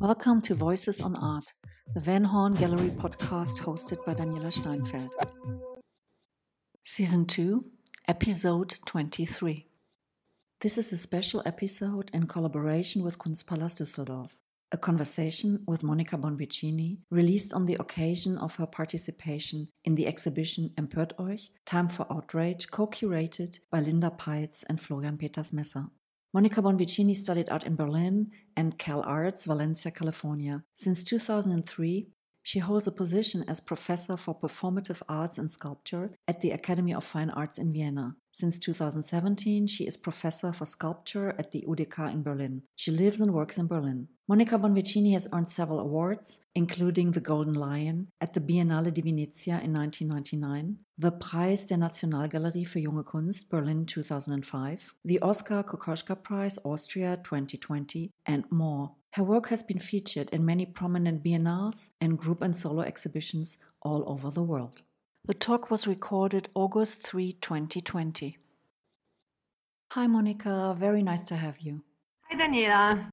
Welcome to Voices on Art, the Van Horn Gallery podcast hosted by Daniela Steinfeld. Season 2, Episode 23. This is a special episode in collaboration with Kunstpalast Düsseldorf, a conversation with Monica Bonvicini, released on the occasion of her participation in the exhibition Empört euch? Time for Outrage, co curated by Linda Peitz and Florian Peters Messer. Monica Bonvicini studied art in Berlin and Cal Arts, Valencia, California. Since 2003, she holds a position as professor for performative arts and sculpture at the Academy of Fine Arts in Vienna. Since 2017, she is professor for sculpture at the UDK in Berlin. She lives and works in Berlin. Monica Bonvicini has earned several awards, including the Golden Lion at the Biennale di Venezia in 1999, the Preis der Nationalgalerie für Junge Kunst Berlin 2005, the Oskar Kokoschka Prize Austria 2020, and more. Her work has been featured in many prominent biennales and group and solo exhibitions all over the world. The talk was recorded August 3, 2020. Hi, Monica. Very nice to have you. Hi, Daniela.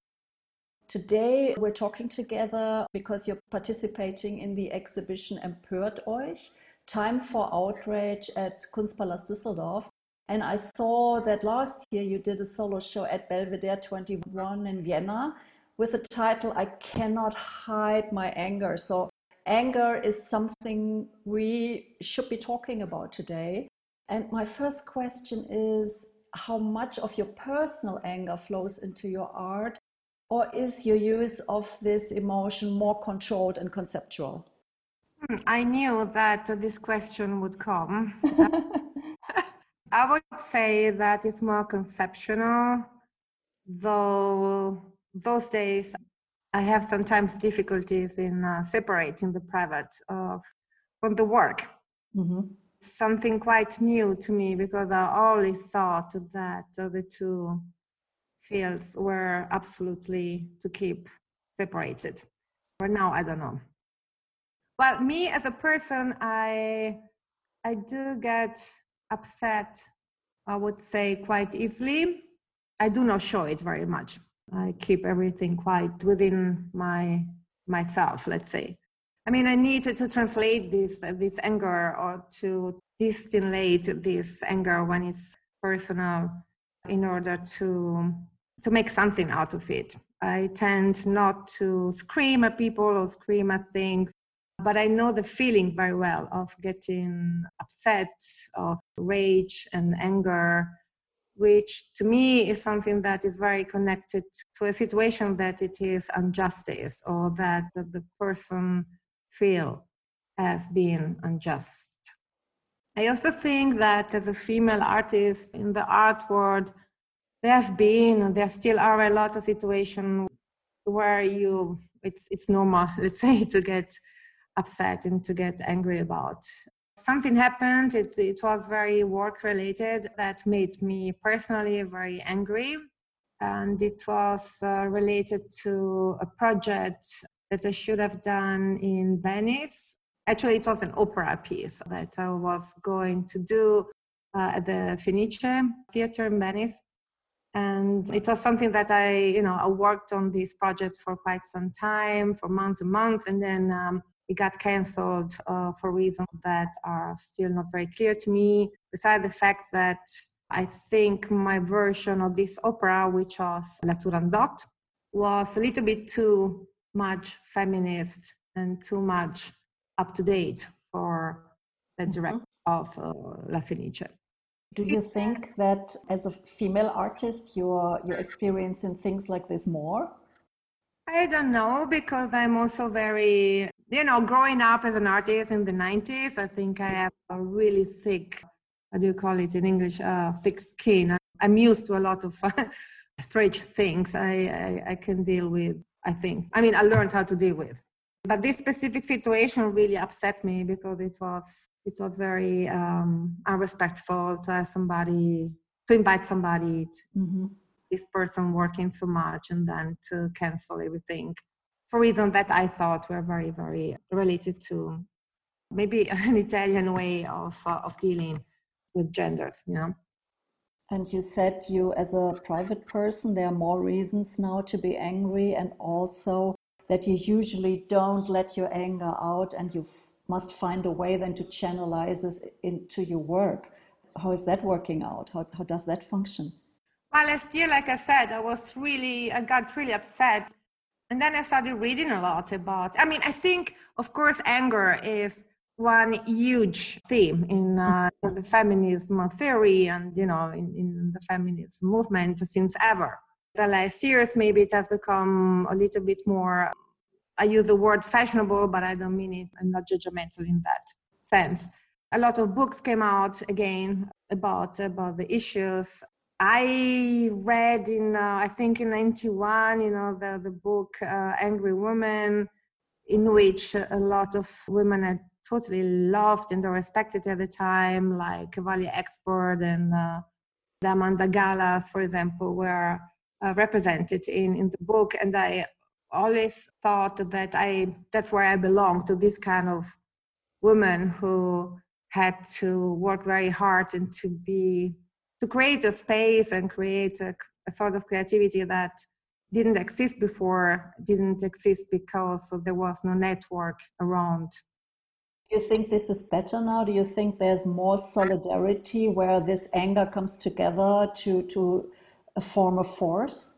Today we're talking together because you're participating in the exhibition Empört euch? Time for Outrage at Kunstpalast Düsseldorf. And I saw that last year you did a solo show at Belvedere 21 in Vienna with the title I Cannot Hide My Anger. So, anger is something we should be talking about today. And my first question is how much of your personal anger flows into your art, or is your use of this emotion more controlled and conceptual? Hmm, I knew that this question would come. I would say that it's more conceptual, though those days I have sometimes difficulties in uh, separating the private of from the work. Mm-hmm. Something quite new to me because I always thought that uh, the two fields were absolutely to keep separated. For now, I don't know. Well, me as a person, I I do get upset. I would say quite easily. I do not show it very much. I keep everything quite within my myself, let's say. I mean, I need to, translate this this anger or to distillate this anger when it's personal in order to to make something out of it. I tend not to scream at people or scream at things, but I know the feeling very well of getting upset, of rage and anger which to me is something that is very connected to a situation that it is injustice or that, that the person feel as being unjust. I also think that as a female artist in the art world, there have been there still are a lot of situations where you it's it's normal, let's say, to get upset and to get angry about something happened. It, it was very work related that made me personally very angry. And it was uh, related to a project that I should have done in Venice. Actually, it was an opera piece that I was going to do uh, at the Fenice Theater in Venice. And it was something that I, you know, I worked on this project for quite some time, for months and months. And then um, it got cancelled uh, for reasons that are still not very clear to me. Besides the fact that I think my version of this opera, which was La Turandot, was a little bit too much feminist and too much up to date for the mm-hmm. director of uh, La Fenice. Do you think that as a female artist, you're, you're experiencing things like this more? I don't know because I'm also very you know, growing up as an artist in the 90s, I think I have a really thick, how do you call it in English, uh, thick skin. I'm used to a lot of strange things I, I, I can deal with, I think. I mean, I learned how to deal with. But this specific situation really upset me because it was it was very um, unrespectful to have somebody to invite somebody to, mm-hmm. this person working so much and then to cancel everything for reasons that I thought were very, very related to maybe an Italian way of, uh, of dealing with genders, you know. And you said you, as a private person, there are more reasons now to be angry, and also that you usually don't let your anger out and you f- must find a way then to channelize this into your work. How is that working out? How, how does that function? Well, last year, like I said, I was really, I got really upset. And then I started reading a lot about, I mean, I think, of course, anger is one huge theme in, uh, the feminism theory and, you know, in, in the feminist movement since ever. The last years, maybe it has become a little bit more, I use the word fashionable, but I don't mean it, I'm not judgmental in that sense. A lot of books came out again about, about the issues I read in, uh, I think in 91, you know, the, the book uh, Angry Woman, in which a lot of women are totally loved and respected at the time, like Valie Export and uh, Diamanda Galas, for example, were uh, represented in, in the book. And I always thought that I that's where I belong to this kind of women who had to work very hard and to be to create a space and create a, a sort of creativity that didn't exist before, didn't exist because there was no network around. Do you think this is better now? Do you think there's more solidarity where this anger comes together to, to form a force?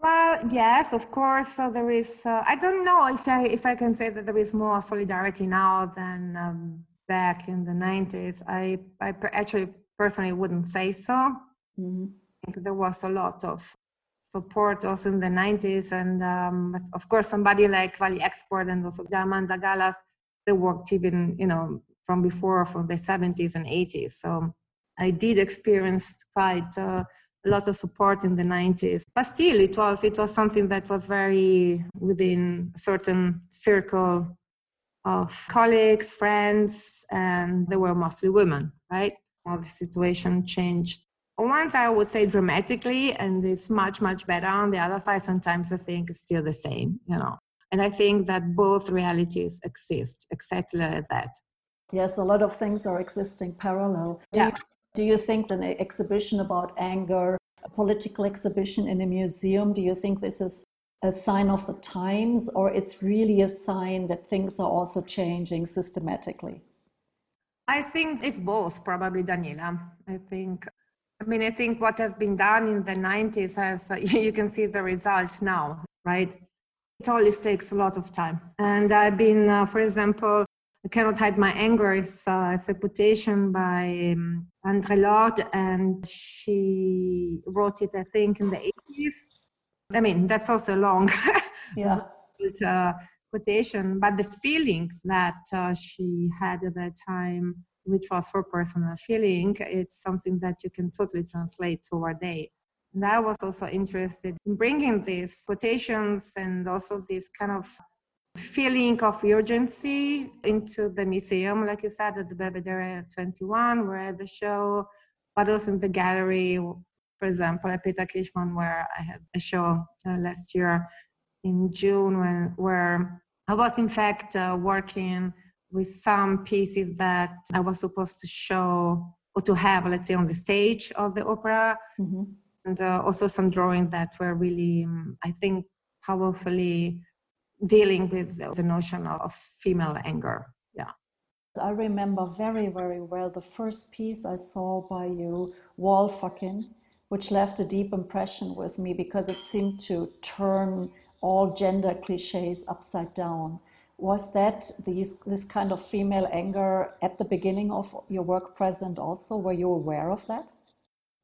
Well, yes, of course. So there is. Uh, I don't know if I if I can say that there is more solidarity now than um, back in the nineties. I I actually personally wouldn't say so. Mm-hmm. there was a lot of support also in the 90s. And um, of course, somebody like Valie Export and also Amanda Galas, they worked even, you know, from before, from the 70s and 80s. So I did experience quite uh, lot of support in the 90s. But still, it was, it was something that was very within a certain circle of colleagues, friends, and they were mostly women, right? how the situation changed. On one side, I would say dramatically, and it's much, much better. On the other side, sometimes I think it's still the same, you know. And I think that both realities exist exactly like that. Yes, a lot of things are existing parallel. Do, yeah. you, do you think an exhibition about anger, a political exhibition in a museum, do you think this is a sign of the times, or it's really a sign that things are also changing systematically? I think it's both, probably, Daniela. I think, I mean, I think what has been done in the 90s has, you can see the results now, right? It always takes a lot of time. And I've been, uh, for example, I cannot hide my anger is uh, a quotation by um, Audre Lorde, and she wrote it, I think, in the 80s. I mean, that's also long. yeah. but, uh, quotation, but the feelings that uh, she had at that time, which was her personal feeling, it's something that you can totally translate to our day. And I was also interested in bringing these quotations and also this kind of feeling of urgency into the museum, like you said, at the Belvedere 21, where at the show, but also in the gallery, for example, at Peter Kilchmann, where I had a show uh, last year in June when where I was in fact uh, working with some pieces that I was supposed to show or to have, let's say, on the stage of the opera, mm-hmm. and uh, also some drawings that were really, um, I think, powerfully dealing with the notion of female anger. Yeah. I remember very, very well the first piece I saw by you, Wall Fucking, which left a deep impression with me because it seemed to turn all gender cliches upside down. Was that these, this kind of female anger at the beginning of your work present also? Were you aware of that?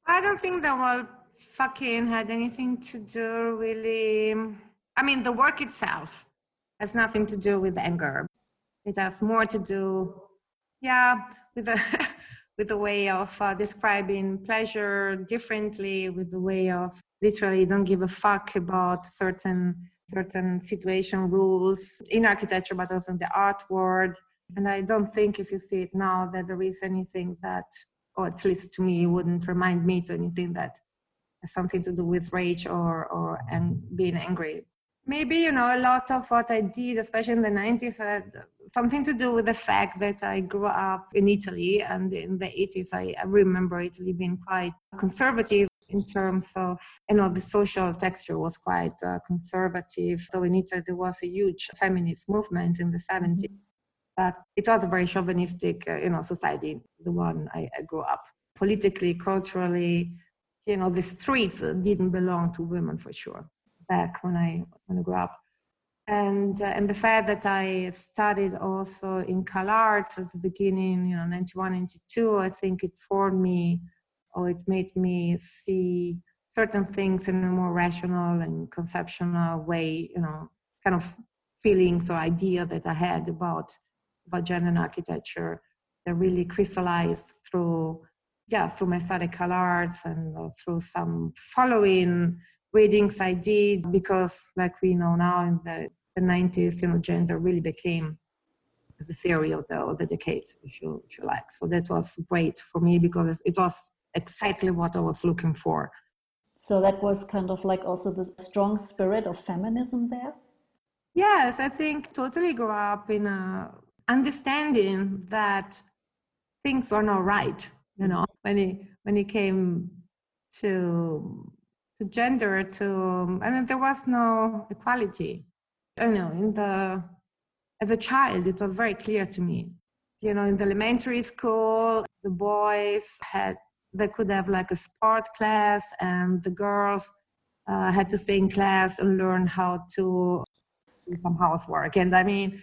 I don't think the word fucking had anything to do really. I mean, the work itself has nothing to do with anger. It has more to do, yeah, with a with the way of uh, describing pleasure differently, with the way of literally don't give a fuck about certain certain situation rules in architecture but also in the art world and i don't think if you see it now that there is anything that or at least to me wouldn't remind me to anything that has something to do with rage or or and being angry maybe you know a lot of what i did especially in the 90s had something to do with the fact that i grew up in italy and in the 80s i, I remember italy being quite conservative in terms of you know the social texture was quite uh, conservative. So in italy there was a huge feminist movement in the 70s mm-hmm. but it was a very chauvinistic uh, you know society the one I, I grew up. Politically culturally you know the streets didn't belong to women for sure back when I when I grew up. And uh, and the fact that I studied also in CalArts at the beginning, you know, 91, 92, I think it formed me or it made me see certain things in a more rational and conceptual way, you know, kind of feelings or idea that I had about about gender and architecture that really crystallized through yeah through my study CalArts and uh, through some following readings I did because, like we know now in the, the 90s, you know, gender really became the theory of the, of the decades, if you, if you like. So that was great for me because it was exactly what I was looking for. So that was kind of like also the strong spirit of feminism there? Yes, I think totally grew up in a understanding that things were not right, you know, when it when it came to to gender to and there was no equality. You know in the as a child it was very clear to me. You know in the elementary school the boys had they could have like a sport class and the girls uh, had to stay in class and learn how to do some housework. And i mean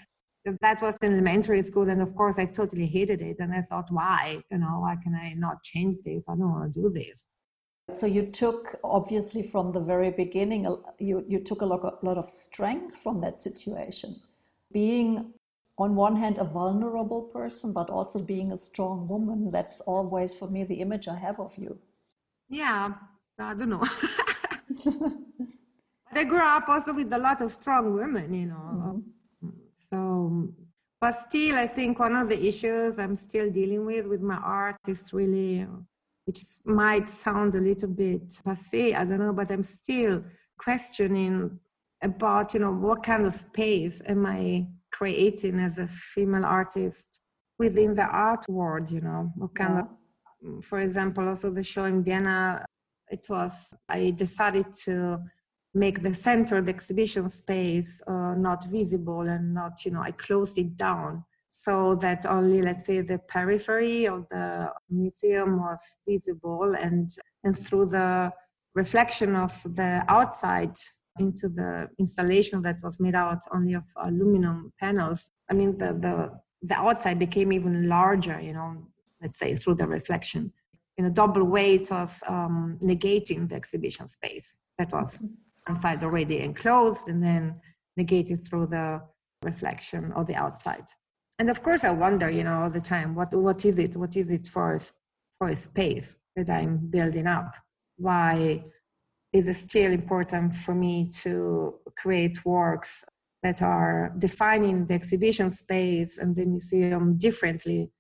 that was in elementary school and of course i totally hated it and i thought why? You know why can i not change this? I don't want to do this so you took, obviously, from the very beginning, you, you took a lot, a lot of strength from that situation. Being, on one hand, a vulnerable person, but also being a strong woman. That's always, for me, the image I have of you. Yeah, I don't know. I grew up also with a lot of strong women, you know. Mm-hmm. So, but still, I think one of the issues I'm still dealing with with my art is really which might sound a little bit passe, I don't know, but I'm still questioning about, you know, what kind of space am I creating as a female artist within the art world, you know, what kind yeah. of, for example, also the show in Vienna, it was, I decided to make the center, of the exhibition space, uh, not visible and not, you know, I closed it down so that only let's say the periphery of the museum was visible and and through the reflection of the outside into the installation that was made out only of aluminum panels i mean the the, the outside became even larger you know let's say through the reflection. In a double way it was um, negating the exhibition space that was inside already enclosed and then negated through the reflection of the outside and of course i wonder you know all the time what what is it what is it for for a space that i'm building up? Why is it still important for me to create works that are defining the exhibition space and the museum differently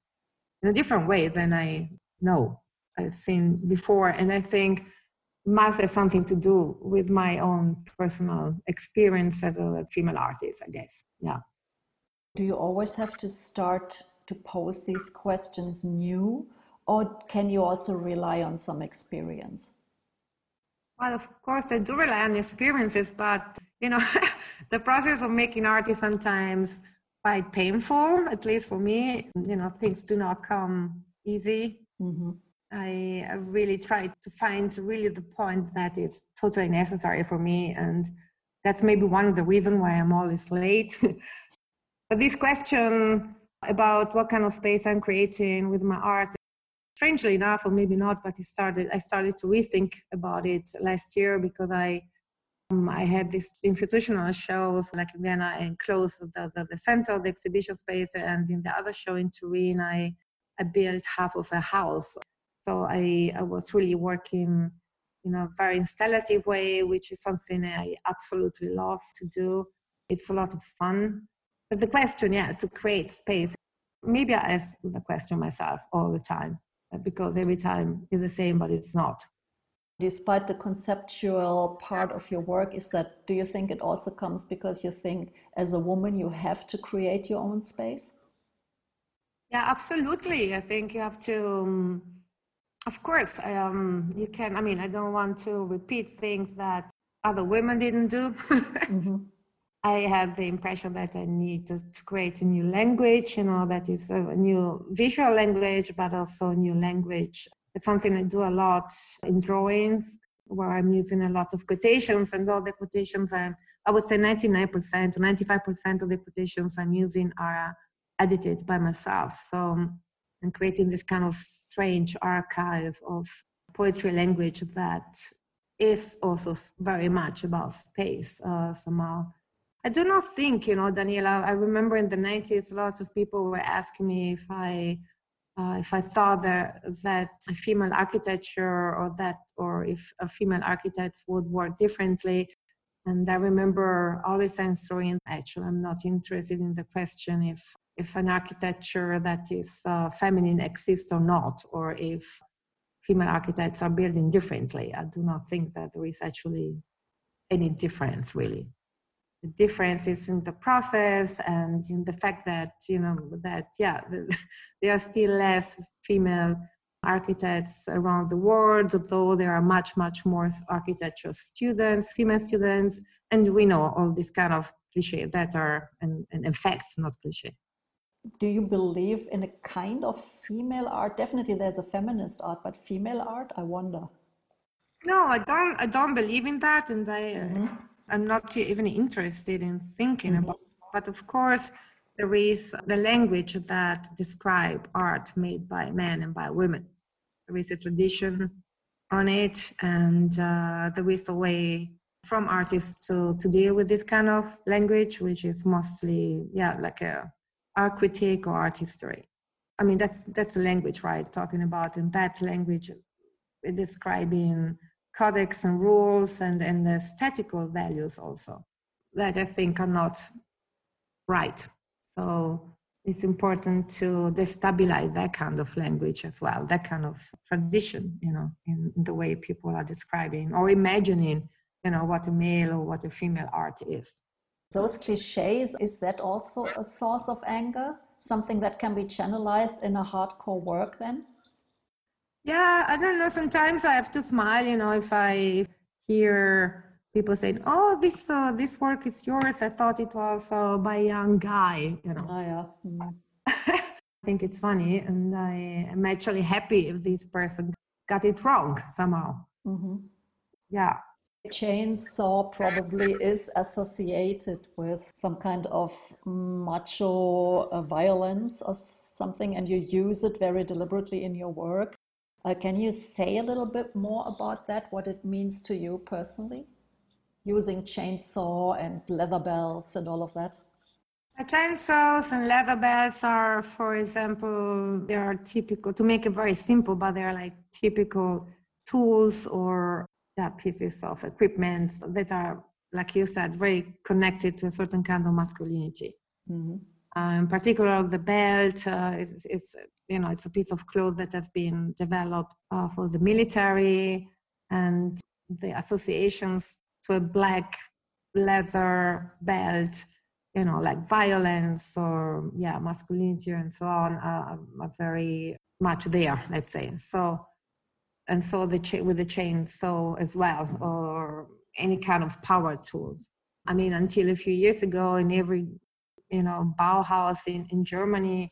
in a different way than i know i've seen before? And i think must have something to do with my own personal experience as a female artist i guess. Yeah do you always have to start to pose these questions new, or can you also rely on some experience? Well, of course, I do rely on experiences, but you know, the process of making art is sometimes quite painful. At least for me, you know, things do not come easy. Mm-hmm. I really try to find really the point that is totally necessary for me, and that's maybe one of the reasons why I'm always late. This question about what kind of space I'm creating with my art, strangely enough, or maybe not, but it started. I started to rethink about it last year because I um, I had these institutional shows like in Vienna and close the, the, the center of the exhibition space, and in the other show in Turin, I I built half of a house. So I, I was really working in a very installative way, which is something I absolutely love to do. It's a lot of fun. But the question, yeah, to create space, maybe I ask the question myself all the time uh, because every time is the same, but it's not. despite the conceptual part of your work is that do you think it also comes because you think as a woman you have to create your own space yeah absolutely i think you have to um, of course um, you can i mean i don't want to repeat things that other women didn't do mm-hmm. I had the impression that i need to, to, create a new language you know that is a new visual language but also a new language it's something I do a lot in drawings where I'm using a lot of quotations and all the quotations I'm, I would say 99% 95% of the quotations I'm using are edited by myself. So I'm creating this kind of strange archive of poetry language that is also very much about space uh, somehow. I do not think, you know, Daniela, I remember in the 90s, lots of people were asking me if I uh, if I thought that that female architecture or that or if female architects would work differently. And I remember always answering, actually, I'm not interested in the question if if an architecture that is uh, feminine exists or not, or if female architects are building differently. I do not think that there is actually any difference really differences in the process and in the fact that you know that yeah there are still less female architects around the world though there are much much more architecture students female students and we know all these kind of cliche that are and, and effects not cliche do you believe in a kind of female art? Definitely there's a feminist art but female art i wonder. No i don't i don't believe in that and i mm-hmm I'm not even interested in thinking mm-hmm. about. But of course, there is the language that describe art made by men and by women. There is a tradition on it, and uh, there is a way from artists to, to deal with this kind of language, which is mostly, yeah, like a art critique or art history. I mean, that's that's the language, right? Talking about in that language, describing codex and rules and, and the aesthetical values also that I think are not right. So it's important to destabilize that kind of language as well, that kind of tradition, you know, in the way people are describing or imagining, you know, what a male or what a female art is. Those cliches, is that also a source of anger? Something that can be channelized in a hardcore work then? Yeah, I don't know. Sometimes I have to smile, you know, if I hear people saying, "Oh, this uh, this work is yours." I thought it was uh, by a young guy, you know. Oh yeah. Mm. I think it's funny, and I am actually happy if this person got it wrong somehow. Mm-hmm. Yeah. Chainsaw probably is associated with some kind of macho uh, violence or something, and you use it very deliberately in your work. Uh, can you say a little bit more about that, what it means to you personally, using chainsaw and leather belts and all of that? chainsaws and leather belts are, for example, they are typical, to make it very simple, but they are like typical tools or yeah, pieces of equipment that are, like you said, very connected to a certain kind of masculinity. Mm-hmm. Uh, in particular, the belt uh, is, is you know, it's a piece of cloth that has been developed uh, for the military and the associations to a black leather belt, you know, like violence or, yeah, masculinity and so on are, are very much there, let's say. So, and so the cha- with the chainsaw as well, or any kind of power tools. I mean, until a few years ago, in every, you know, Bauhaus in, in Germany,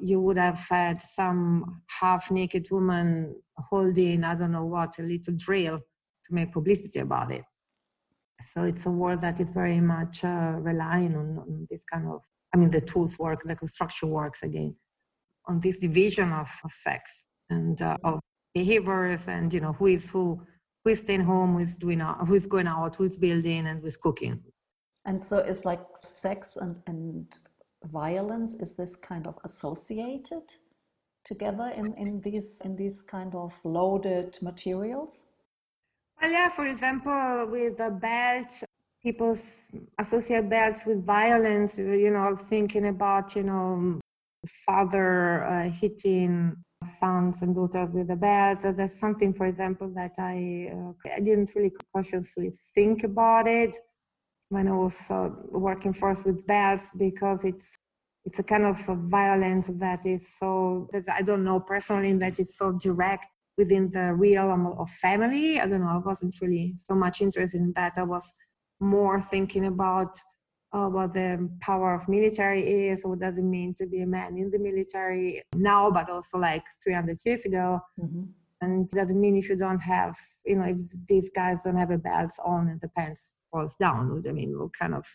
you would have had some half naked woman holding, I don't know what, a little drill to make publicity about it. So it's a world that is very much uh, relying on, on, this kind of, I mean, the tools work, the construction works again, on this division of, of sex and uh, of behaviors and, you know, who is who, who is staying home, who is doing, who is going out, who is building and who is cooking. And so it's like sex and, and violence is this kind of associated together in, in these in these kind of loaded materials well yeah for example with the belt people associate belts with violence you know thinking about you know father uh, hitting sons and daughters with the bells. So that's something, for example, that I uh, I didn't really consciously think about it when I was uh, working first with bells because it's it's a kind of a violence that is so that I don't know personally that it's so direct within the realm of family. I don't know. I wasn't really so much interested in that. I was more thinking about uh, what the power of military is, what does it mean to be a man in the military now, but also like 300 years ago. Mm-hmm. And does it mean if you don't have, you know, if these guys don't have a belts on and the pants falls down? I mean, what kind of,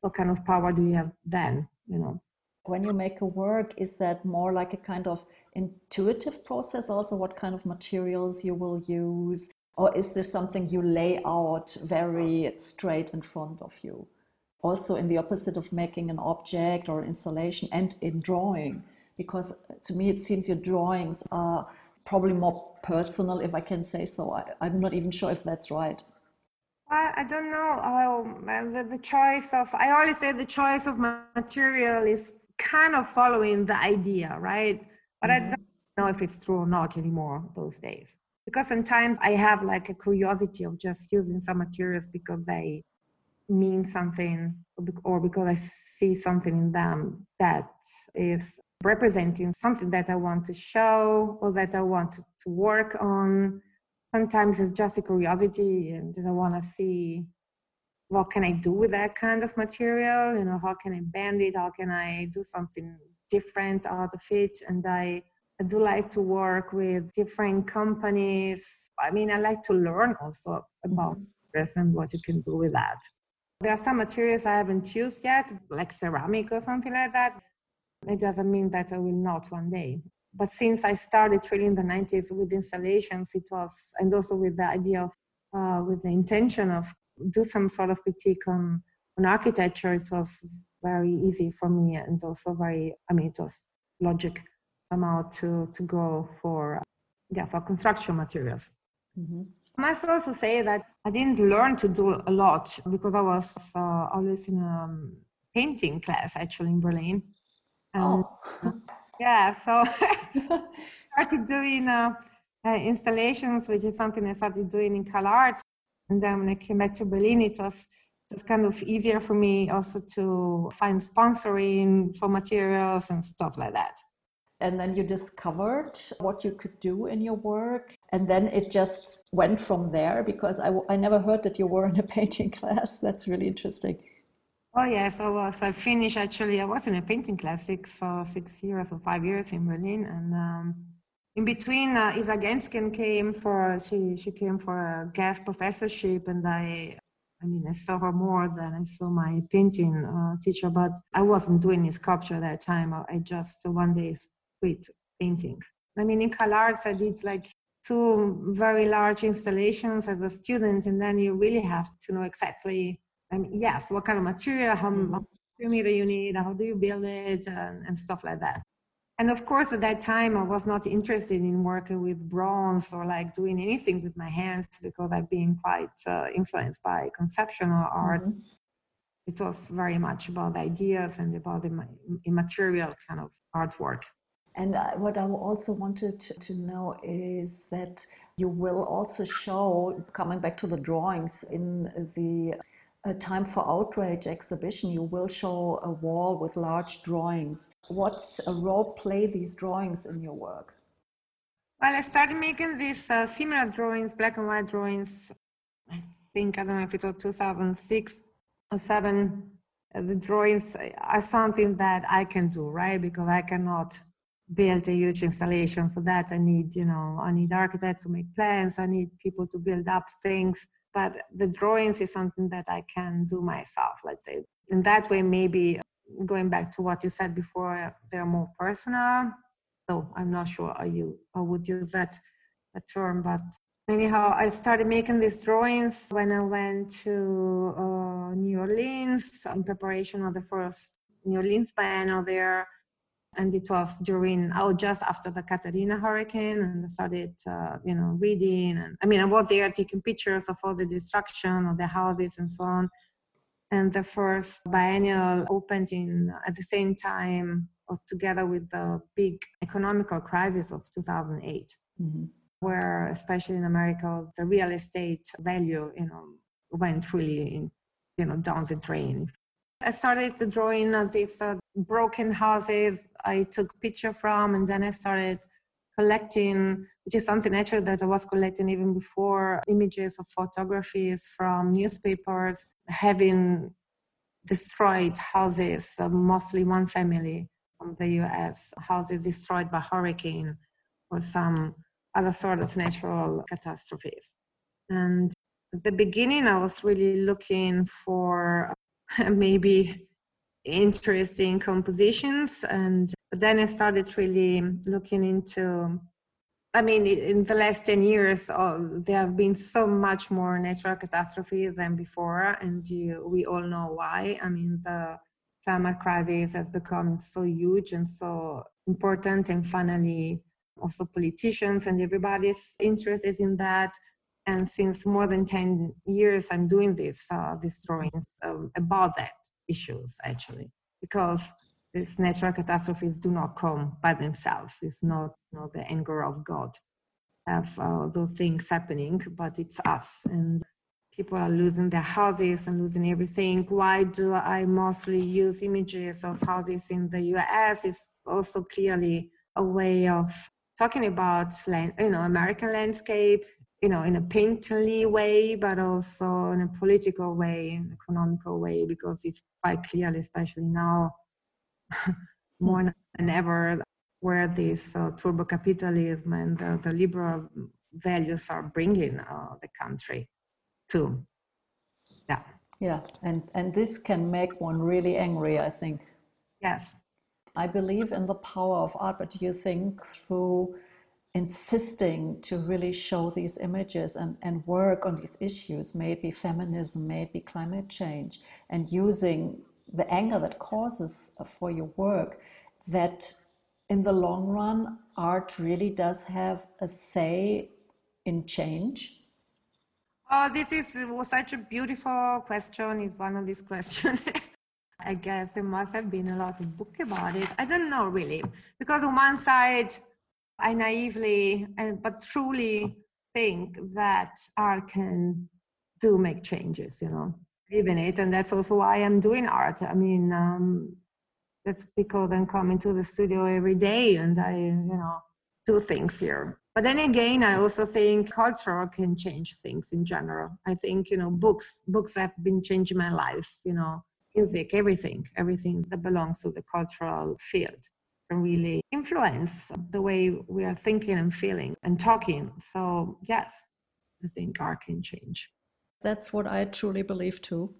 what kind of power do you have then? You know. When you make a work, is that more like a kind of intuitive process? Also, what kind of materials you will use, or is this something you lay out very straight in front of you? also in the opposite of making an object or installation and in drawing because to me it seems your drawings are probably more personal if i can say so I, am not even sure if that's right I, I don't know oh, the, the choice of i always say the choice of material is kind of following the idea right but mm-hmm. i don't know if it's true or not anymore those days because sometimes i have like a curiosity of just using some materials because they mean something or because I see something in them that is representing something that I want to show or that I want to work on. Sometimes it's just a curiosity and I want to see what can I do with that kind of material, you know, how can I bend it, how can I do something different out of it. And I, I do like to work with different companies. I mean, I like to learn also about mm-hmm. and what you can do with that. There are some materials I haven't used yet, like ceramic or something like that. It doesn't mean that I will not one day. But since I started really in the 90s with installations, it was, and also with the idea of, uh, with the intention of do some sort of critique on, on architecture, it was very easy for me and also very, I mean, it was logic somehow to, to go for, yeah, for construction materials. Mm-hmm. I must also say that I didn't learn to do a lot because I was uh, always in a um, painting class actually in Berlin. oh. Yeah, so started doing uh, uh, installations, which is something I started doing in CalArts. And then when I came back to Berlin, it was just kind of easier for me also to find sponsoring for materials and stuff like that. And then you discovered what you could do in your work and then it just went from there because I, I never heard that you were in a painting class. That's really interesting oh yes i was i finished actually i was in a painting class six uh, six years or five years in berlin and um, in between uh, isa genzken came for she she came for a guest professorship and i I mean, I saw her more than I saw my painting uh, teacher, but I wasn't doing sculpture at that time. I just one day with painting. I mean, in CalArts, I did like two very large installations as a student, and then you really have to know exactly, I mean, yes, what kind of material, how, mm-hmm. much meter you need, how do you build it, and, and stuff like that. And of course, at that time, I was not interested in working with bronze or like doing anything with my hands because I've been quite uh, influenced by conceptual art. Mm-hmm. It was very much about ideas and about the immaterial kind of artwork. And what I also wanted to know is that you will also show, coming back to the drawings, in the uh, Time for Outrage exhibition, you will show a wall with large drawings. What role play these drawings in your work? Well, I started making these uh, similar drawings, black and white drawings. I think, I don't know if it was 2006 or 7. Uh, the drawings are something that I can do, right? Because I cannot build a huge installation for that i need you know i need architects to make plans i need people to build up things but the drawings is something that i can do myself let's say. In that way maybe going back to what you said before they're more personal. So i'm not sure how you I would use that, that term but anyhow i started making these drawings when i went to uh, new orleans in preparation of the first new orleans biennial there and it was during oh just after the Katrina hurricane and I started uh, you know reading and I mean I was there taking pictures of all the destruction of the houses and so on and the first biennial opened in at the same time or together with the big economical crisis of 2008, mm-hmm. where especially in America, the real estate value, you know, went really, in, you know, down the drain. I started drawing these uh, broken houses I took picture from, and then I started collecting, which is something actually that I was collecting even before, images of photographies from newspapers having destroyed houses, uh, mostly one family from the US, houses destroyed by hurricane or some other sort of natural catastrophes. And at the beginning, I was really looking for maybe interesting compositions. And then i started really looking into i mean in the last 10 years oh, there have been so much more natural catastrophes than before. And you, we all know why. I mean the climate crisis has become so huge and so important. And finally also politicians and everybody's interested in that and since more than 10 years i'm doing this uh, these drawings um, about that issues actually because these natural catastrophes do not come by themselves. It's not you know, the anger of god have uh, those things happening but it's us. And people are losing their houses and losing everything. Why do i mostly use images of houses in the us it's also clearly a way of talking about land, you know american landscape you know, in a painterly way, but also in a political way, an economical way, because it's quite clear, especially now, more than ever, where this uh, turbo capitalism and uh, the liberal values are bringing uh, the country to. Yeah. Yeah, and and this can make one really angry. I think. Yes. I believe in the power of art, but do you think through insisting to really show these images and, and work on these issues, maybe feminism, maybe climate change, and using the anger that causes uh, for your work, that in the long run, art really does have a say in change? Oh, this is such a beautiful question. It's one of these questions. I guess there must have been a lot of book about it. I don't know really, because on one side, I naively and but truly think that art can do make changes, you know, even it. And that's also why I'm doing art. I mean, um, that's because I'm coming to the studio every day and I, you know, do things here. But then again, I also think culture can change things in general. I think, you know, books, books have been changing my life, you know, music, everything, everything that belongs to the cultural field really influence the way we are thinking and feeling and talking. So, yes, I think art can change. That's what I truly believe too.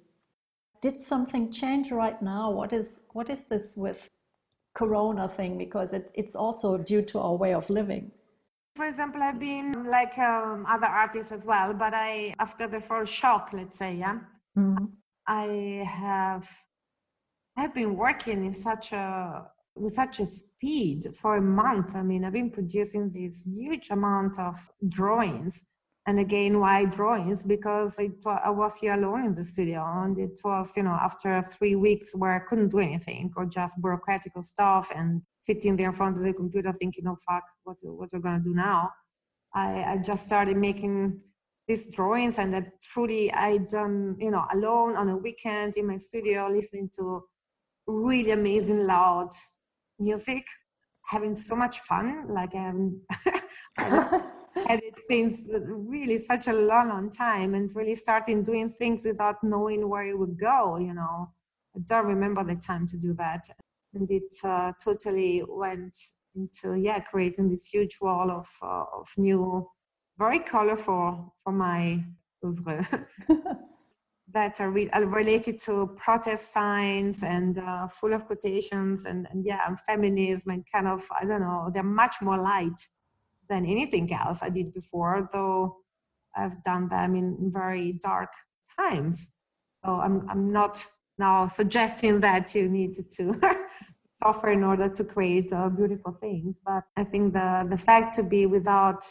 Did something change right now? What is what is this with corona thing because it, it's also due to our way of living for example i've been like um, other artists as well but i after the first shock let's say yeah mm-hmm. i have i've been working in such a with such a speed for a month. I mean, I've been producing this huge amount of drawings. And again, why drawings? Because it, I was here alone in the studio, and it was, you know, after three weeks where I couldn't do anything or just bureaucratic stuff and sitting there in front of the computer thinking, oh, fuck, what, what are we going to do now? I, I just started making these drawings, and that truly I done, you know, alone on a weekend in my studio, listening to really amazing loud music, having so much fun. Like um, had it since really such a long, long time, and really starting doing things without knowing where it would go. You know, I don't remember the time to do that, and it uh, totally went into yeah, creating this huge wall of uh, of new, very colorful for my oeuvre. that are, re- related to protest signs and uh, full of quotations and, and yeah and feminism and kind of i don't know they're much more light than anything else i did before though i've done them in very dark times. So i'm, I'm not now suggesting that you need to suffer in order to create uh, beautiful things but i think the the fact to be without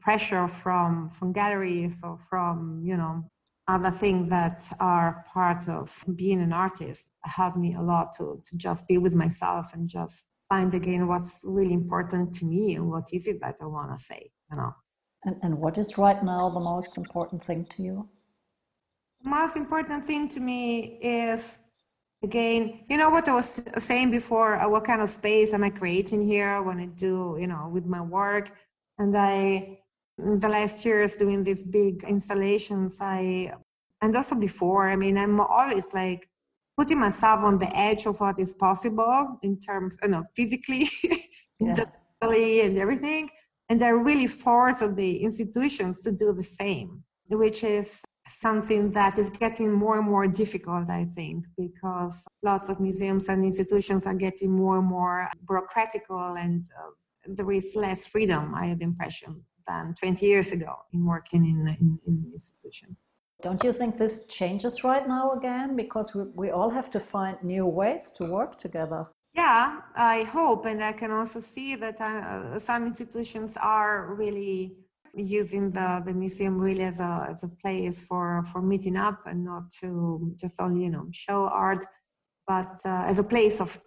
pressure from from galleries or from you know other things that are part of being an artist helped me a lot to, to just be with myself and just find again what's really important to me and what is it that I want to say, you know. And, and what is right now the most important thing to you? The most important thing to me is, again, you know what I was saying before, uh, what kind of space am I creating here when I do, you know, with my work? And I, the last years doing these big installations, I, and also before, I mean, I'm always like, putting myself on the edge of what is possible in terms, you know, physically, yeah. and everything. And I really force the institutions to do the same, which is something that is getting more and more difficult, I think, because lots of museums and institutions are getting more and more bureaucratical and uh, there is less freedom, I have the impression, than 20 years ago in working in, in, in institutions. Don't you think this changes right now again? Because we, we all have to find new ways to work together. Yeah, I hope. And I can also see that uh, some institutions are really using the, the museum really as a, as a place for, for meeting up and not to just only, you know, show art, but uh, as a place of,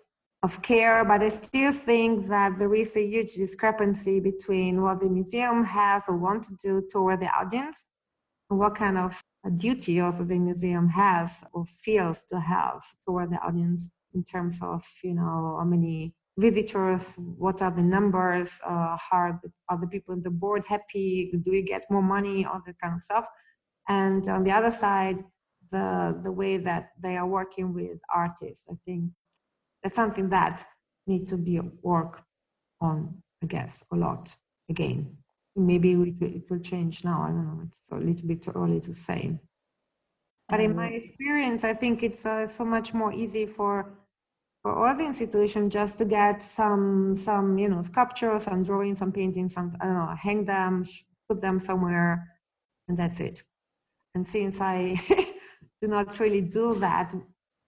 of care. But I still think that there is a huge discrepancy between what the museum has or want to do toward the audience and what kind of duty also the museum has or feels to have toward the audience in terms of you know how many visitors what are the numbers uh, are, the, are the people in the board happy do we get more money all that kind of stuff and on the other side the the way that they are working with artists i think that's something that needs to be worked on i guess a lot again maybe it will change now. I don't know. It's a little bit early to say. But in my experience, I think it's uh, so much more easy for for all the institutions just to get some some you know sculptures, some drawings, some paintings, some I don't know, hang them, put them somewhere, and that's it. And since I do not really do that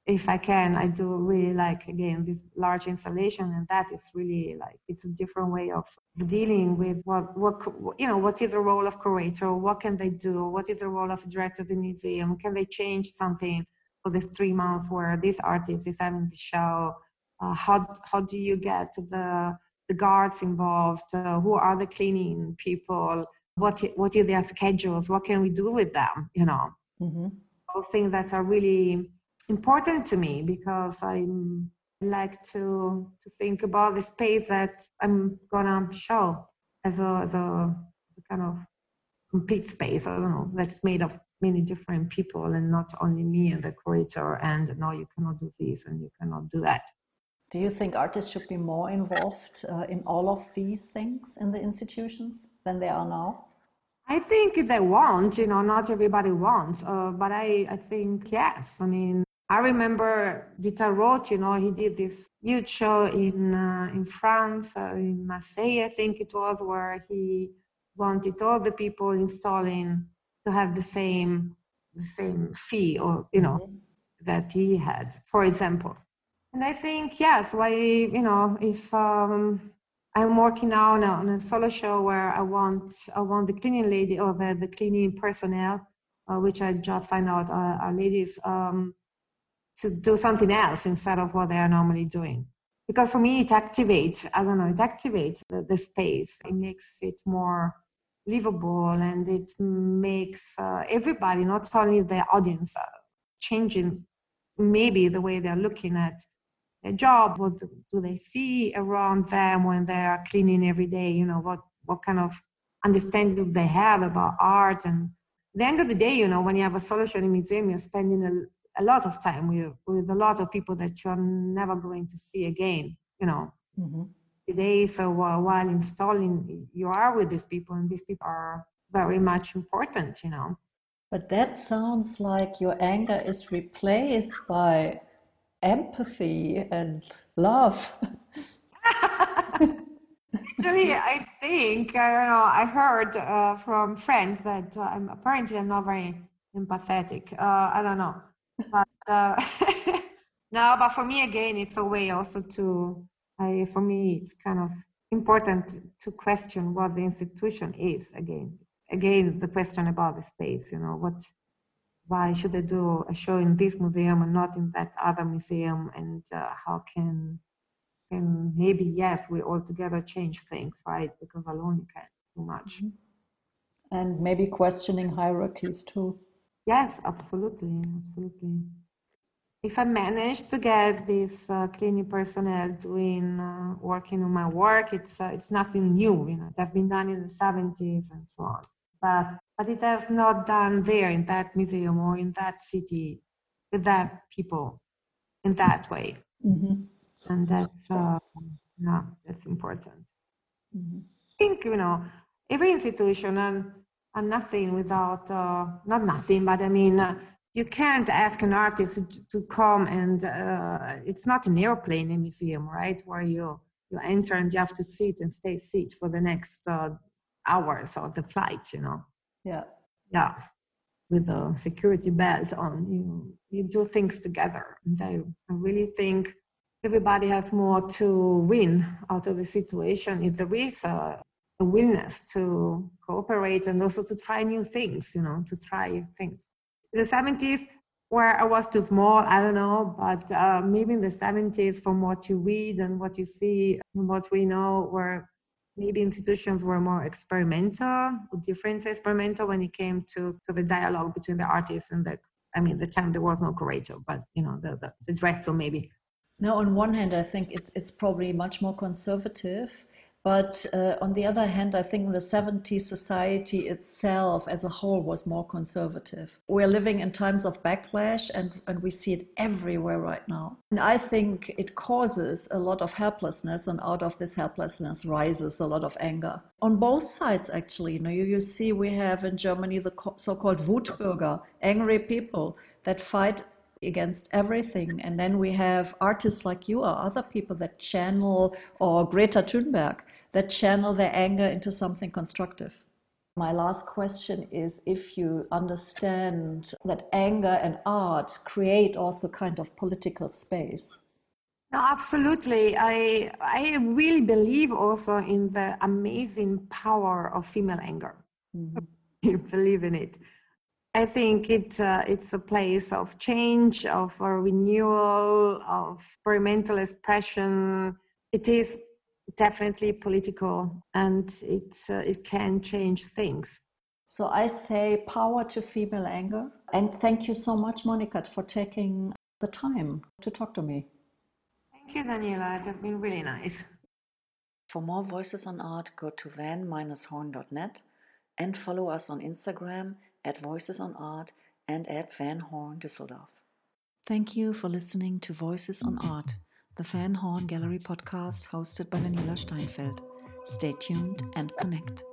if I can, I do really like again this large installation, and that is really like it's a different way of dealing with what what you know what is the role of curator, what can they do, what is the role of director of the museum, can they change something for the three months where this artist is having the show, uh, how how do you get the the guards involved, uh, who are the cleaning people, what what are their schedules, what can we do with them, you know, mm-hmm. all things that are really important to me because I like to to think about the space that I'm gonna show as a, as a, as a kind of complete space. I don't know that's made of many different people and not only me and the curator. And no, you cannot do this and you cannot do that. Do you think artists should be more involved uh, in all of these things in the institutions than they are now? I think they want, you know, not everybody wants, uh, but I, I think yes. I mean, I remember Diderot, you know, he did this huge show in uh, in France, uh, in Marseille, I think it was, where he wanted all the people installing to have the same the same fee, or you know, mm-hmm. that he had, for example. And I think yes, why you know, if um, I'm working now on a, on a, solo show where I want I want the cleaning lady or the the cleaning personnel, uh, which I just find out are, are ladies. Um, to do something else instead of what they are normally doing. Because for me, it activates, I don't know, it activates the, the space. It makes it more livable and it makes uh, everybody, not only the audience, uh, changing maybe the way they're looking at their job. What do they see around them when they are cleaning every day? You know, what, what kind of understanding they have about art and the end of the day, you know, when you have a solution in a museum, you're spending a, lot of time with with a lot of people that you're never going to see again you know mm-hmm. today so uh, while installing you are with these people and these people are very much important you know but that sounds like your anger is replaced by empathy and love Actually, I think I don't know. I heard uh, from friends that uh, I'm, apparently I'm not very empathetic. Uh, I don't know uh, no but for me again it's a way also to I, for me it's kind of important to question what the institution is again again the question about the space you know what why should i do a show in this museum and not in that other museum and uh, how can then maybe yes, we all together change things, right? Because alone you can't do much. Mm-hmm. And maybe questioning hierarchies too. Yes, absolutely, absolutely. If I manage to get this uh, clinic personnel doing uh, working on my work, it's uh, it's nothing new. You know, it has been done in the 70s and so on. But but it has not done there in that museum or in that city with that people in that way. Mm-hmm. And that's uh, yeah, that's important. Mm-hmm. I think you know every institution and and nothing without uh, not nothing, but I mean. You can't ask an artist to come and uh, it's not an airplane a museum right? Where you you enter and you have to sit and stay seat for the next uh, hours of the flight you know? Yeah. Yeah. With the security belt on you you do things together. And i, I really think everybody has more to win out of the situation if there is a, a willingness to cooperate and also to try new things you know to try things in the 70s where I was too small, I don't know, but uh, maybe in the 70s, from what you read and what you see, and what we know, were maybe institutions were more experimental, different experimental when it came to, to the dialogue between the artists and the, I mean, the time there was no curator, but you know, the, the, the director maybe. Now, on one hand, I think it, it's probably much more conservative but uh, on the other hand, I think the 70s society itself as a whole was more conservative. We're living in times of backlash and, and we see it everywhere right now. And I think it causes a lot of helplessness, and out of this helplessness rises a lot of anger. On both sides, actually. You know, you, you see we have in Germany the so called Wutbürger, angry people that fight against everything. And then we have artists like you or other people that channel, or Greta Thunberg, that channel their anger into something constructive. My last question is if you understand that anger and art create also kind of political space. No, absolutely. I I really believe also in the amazing power of female anger. Mm-hmm. you believe in it. I think it uh, it's a place of change, of renewal, of experimental expression. It is definitely political and it, uh, it can change things. So I say power to female anger. And thank you so much, Monica, for taking the time to talk to me. Thank you, Daniela. It has been really nice. For more Voices on Art, go to van-horn.net and follow us on Instagram at Voices on Art and at Van Horn Düsseldorf. Thank you for listening to Voices on Art the Van Horn Gallery podcast hosted by Daniela Steinfeld. Stay tuned and connect.